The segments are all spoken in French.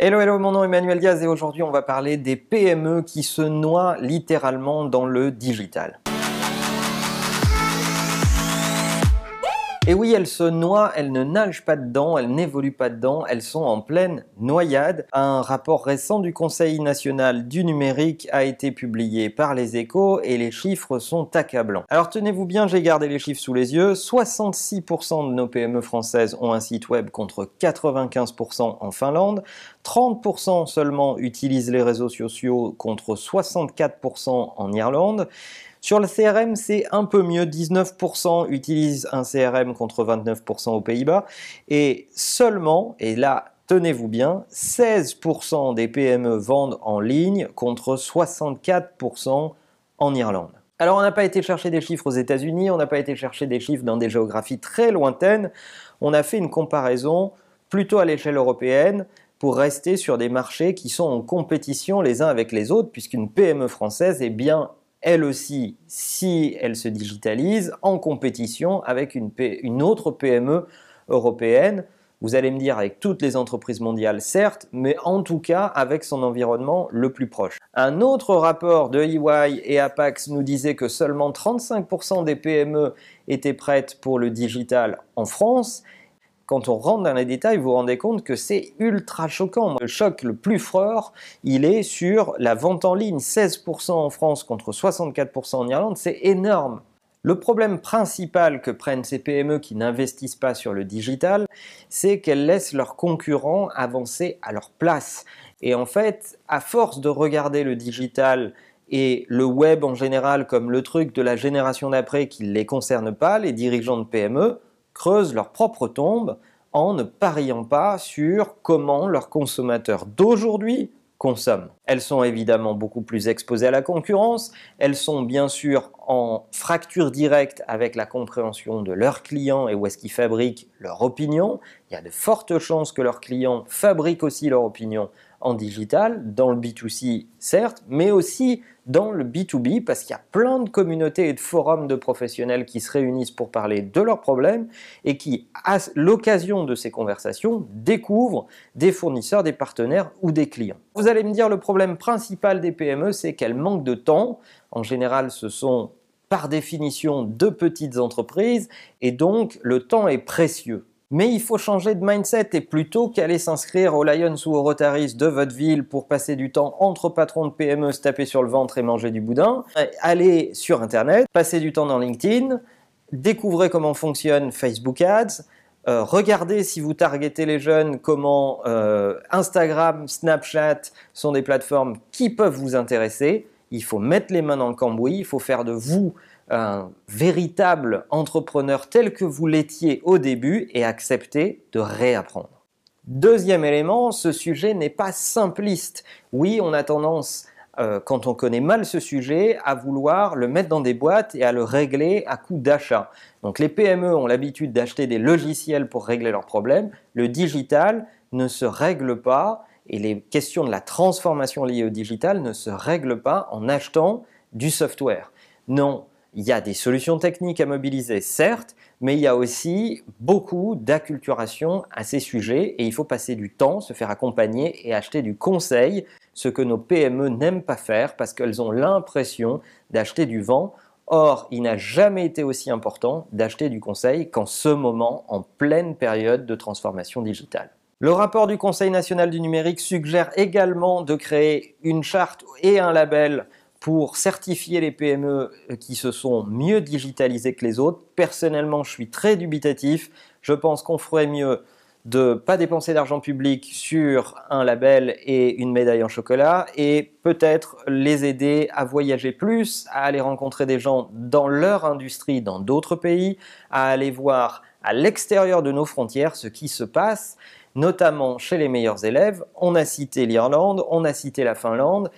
Hello, hello, mon nom est Emmanuel Diaz et aujourd'hui on va parler des PME qui se noient littéralement dans le digital. Et oui, elles se noient, elles ne nagent pas dedans, elles n'évoluent pas dedans, elles sont en pleine noyade. Un rapport récent du Conseil national du numérique a été publié par les échos et les chiffres sont accablants. Alors tenez-vous bien, j'ai gardé les chiffres sous les yeux. 66% de nos PME françaises ont un site web contre 95% en Finlande. 30% seulement utilisent les réseaux sociaux contre 64% en Irlande. Sur le CRM, c'est un peu mieux. 19% utilisent un CRM contre 29% aux Pays-Bas. Et seulement, et là, tenez-vous bien, 16% des PME vendent en ligne contre 64% en Irlande. Alors on n'a pas été chercher des chiffres aux États-Unis, on n'a pas été chercher des chiffres dans des géographies très lointaines, on a fait une comparaison plutôt à l'échelle européenne pour rester sur des marchés qui sont en compétition les uns avec les autres, puisqu'une PME française est bien elle aussi, si elle se digitalise, en compétition avec une, autre PME européenne. Vous allez me dire avec toutes les entreprises mondiales, certes, mais en tout cas avec son environnement le plus proche. Un autre rapport de EY et Apax nous disait que seulement 35% des PME étaient prêtes pour le digital en France quand on rentre dans les détails, vous vous rendez compte que c'est ultra choquant. Le choc le plus fort, il est sur la vente en ligne. 16% en France contre 64% en Irlande, c'est énorme. Le problème principal que prennent ces PME qui n'investissent pas sur le digital, c'est qu'elles laissent leurs concurrents avancer à leur place. Et en fait, à force de regarder le digital et le web en général comme le truc de la génération d'après qui ne les concerne pas, les dirigeants de PME, creusent leur propre tombe en ne pariant pas sur comment leurs consommateurs d'aujourd'hui consomment. Elles sont évidemment beaucoup plus exposées à la concurrence, elles sont bien sûr en fracture directe avec la compréhension de leurs clients et où est-ce qu'ils fabriquent leur opinion. Il y a de fortes chances que leurs clients fabriquent aussi leur opinion en digital, dans le B2C certes, mais aussi dans le B2B, parce qu'il y a plein de communautés et de forums de professionnels qui se réunissent pour parler de leurs problèmes et qui, à l'occasion de ces conversations, découvrent des fournisseurs, des partenaires ou des clients. Vous allez me dire, le problème principal des PME, c'est qu'elles manquent de temps. En général, ce sont par définition de petites entreprises et donc le temps est précieux. Mais il faut changer de mindset et plutôt qu'aller s'inscrire au Lions ou au Rotaris de votre ville pour passer du temps entre patrons de PME, se taper sur le ventre et manger du boudin, allez sur Internet, passer du temps dans LinkedIn, découvrez comment fonctionne Facebook Ads, euh, regardez si vous targetez les jeunes, comment euh, Instagram, Snapchat sont des plateformes qui peuvent vous intéresser. Il faut mettre les mains dans le cambouis, il faut faire de vous un véritable entrepreneur tel que vous l'étiez au début et accepter de réapprendre. Deuxième élément, ce sujet n'est pas simpliste. Oui, on a tendance, euh, quand on connaît mal ce sujet, à vouloir le mettre dans des boîtes et à le régler à coût d'achat. Donc les PME ont l'habitude d'acheter des logiciels pour régler leurs problèmes. Le digital ne se règle pas et les questions de la transformation liées au digital ne se règlent pas en achetant du software. Non, il y a des solutions techniques à mobiliser, certes, mais il y a aussi beaucoup d'acculturation à ces sujets et il faut passer du temps, se faire accompagner et acheter du conseil, ce que nos PME n'aiment pas faire parce qu'elles ont l'impression d'acheter du vent. Or, il n'a jamais été aussi important d'acheter du conseil qu'en ce moment, en pleine période de transformation digitale. Le rapport du Conseil national du numérique suggère également de créer une charte et un label pour certifier les PME qui se sont mieux digitalisées que les autres. Personnellement, je suis très dubitatif. Je pense qu'on ferait mieux de pas dépenser d'argent public sur un label et une médaille en chocolat et peut-être les aider à voyager plus, à aller rencontrer des gens dans leur industrie dans d'autres pays, à aller voir à l'extérieur de nos frontières ce qui se passe, notamment chez les meilleurs élèves. On a cité l'Irlande, on a cité la Finlande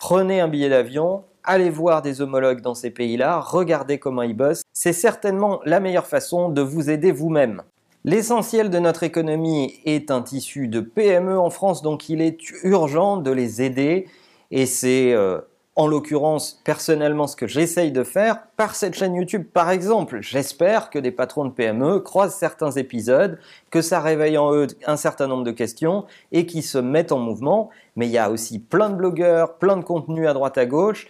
prenez un billet d'avion, allez voir des homologues dans ces pays-là, regardez comment ils bossent. C'est certainement la meilleure façon de vous aider vous-même. L'essentiel de notre économie est un tissu de PME en France, donc il est urgent de les aider et c'est euh, en l'occurrence, personnellement, ce que j'essaye de faire par cette chaîne YouTube. Par exemple, j'espère que des patrons de PME croisent certains épisodes, que ça réveille en eux un certain nombre de questions et qui se mettent en mouvement. Mais il y a aussi plein de blogueurs, plein de contenus à droite à gauche.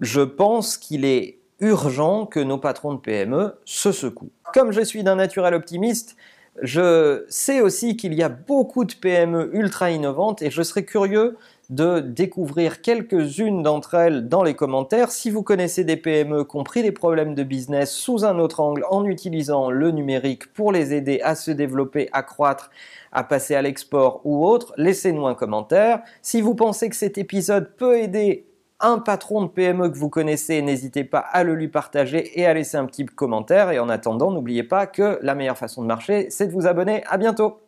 Je pense qu'il est urgent que nos patrons de PME se secouent. Comme je suis d'un naturel optimiste, je sais aussi qu'il y a beaucoup de PME ultra innovantes et je serais curieux de découvrir quelques-unes d'entre elles dans les commentaires. Si vous connaissez des PME qui ont pris des problèmes de business sous un autre angle en utilisant le numérique pour les aider à se développer, à croître, à passer à l'export ou autre, laissez-nous un commentaire. Si vous pensez que cet épisode peut aider un patron de PME que vous connaissez, n'hésitez pas à le lui partager et à laisser un petit commentaire. Et en attendant, n'oubliez pas que la meilleure façon de marcher, c'est de vous abonner. À bientôt!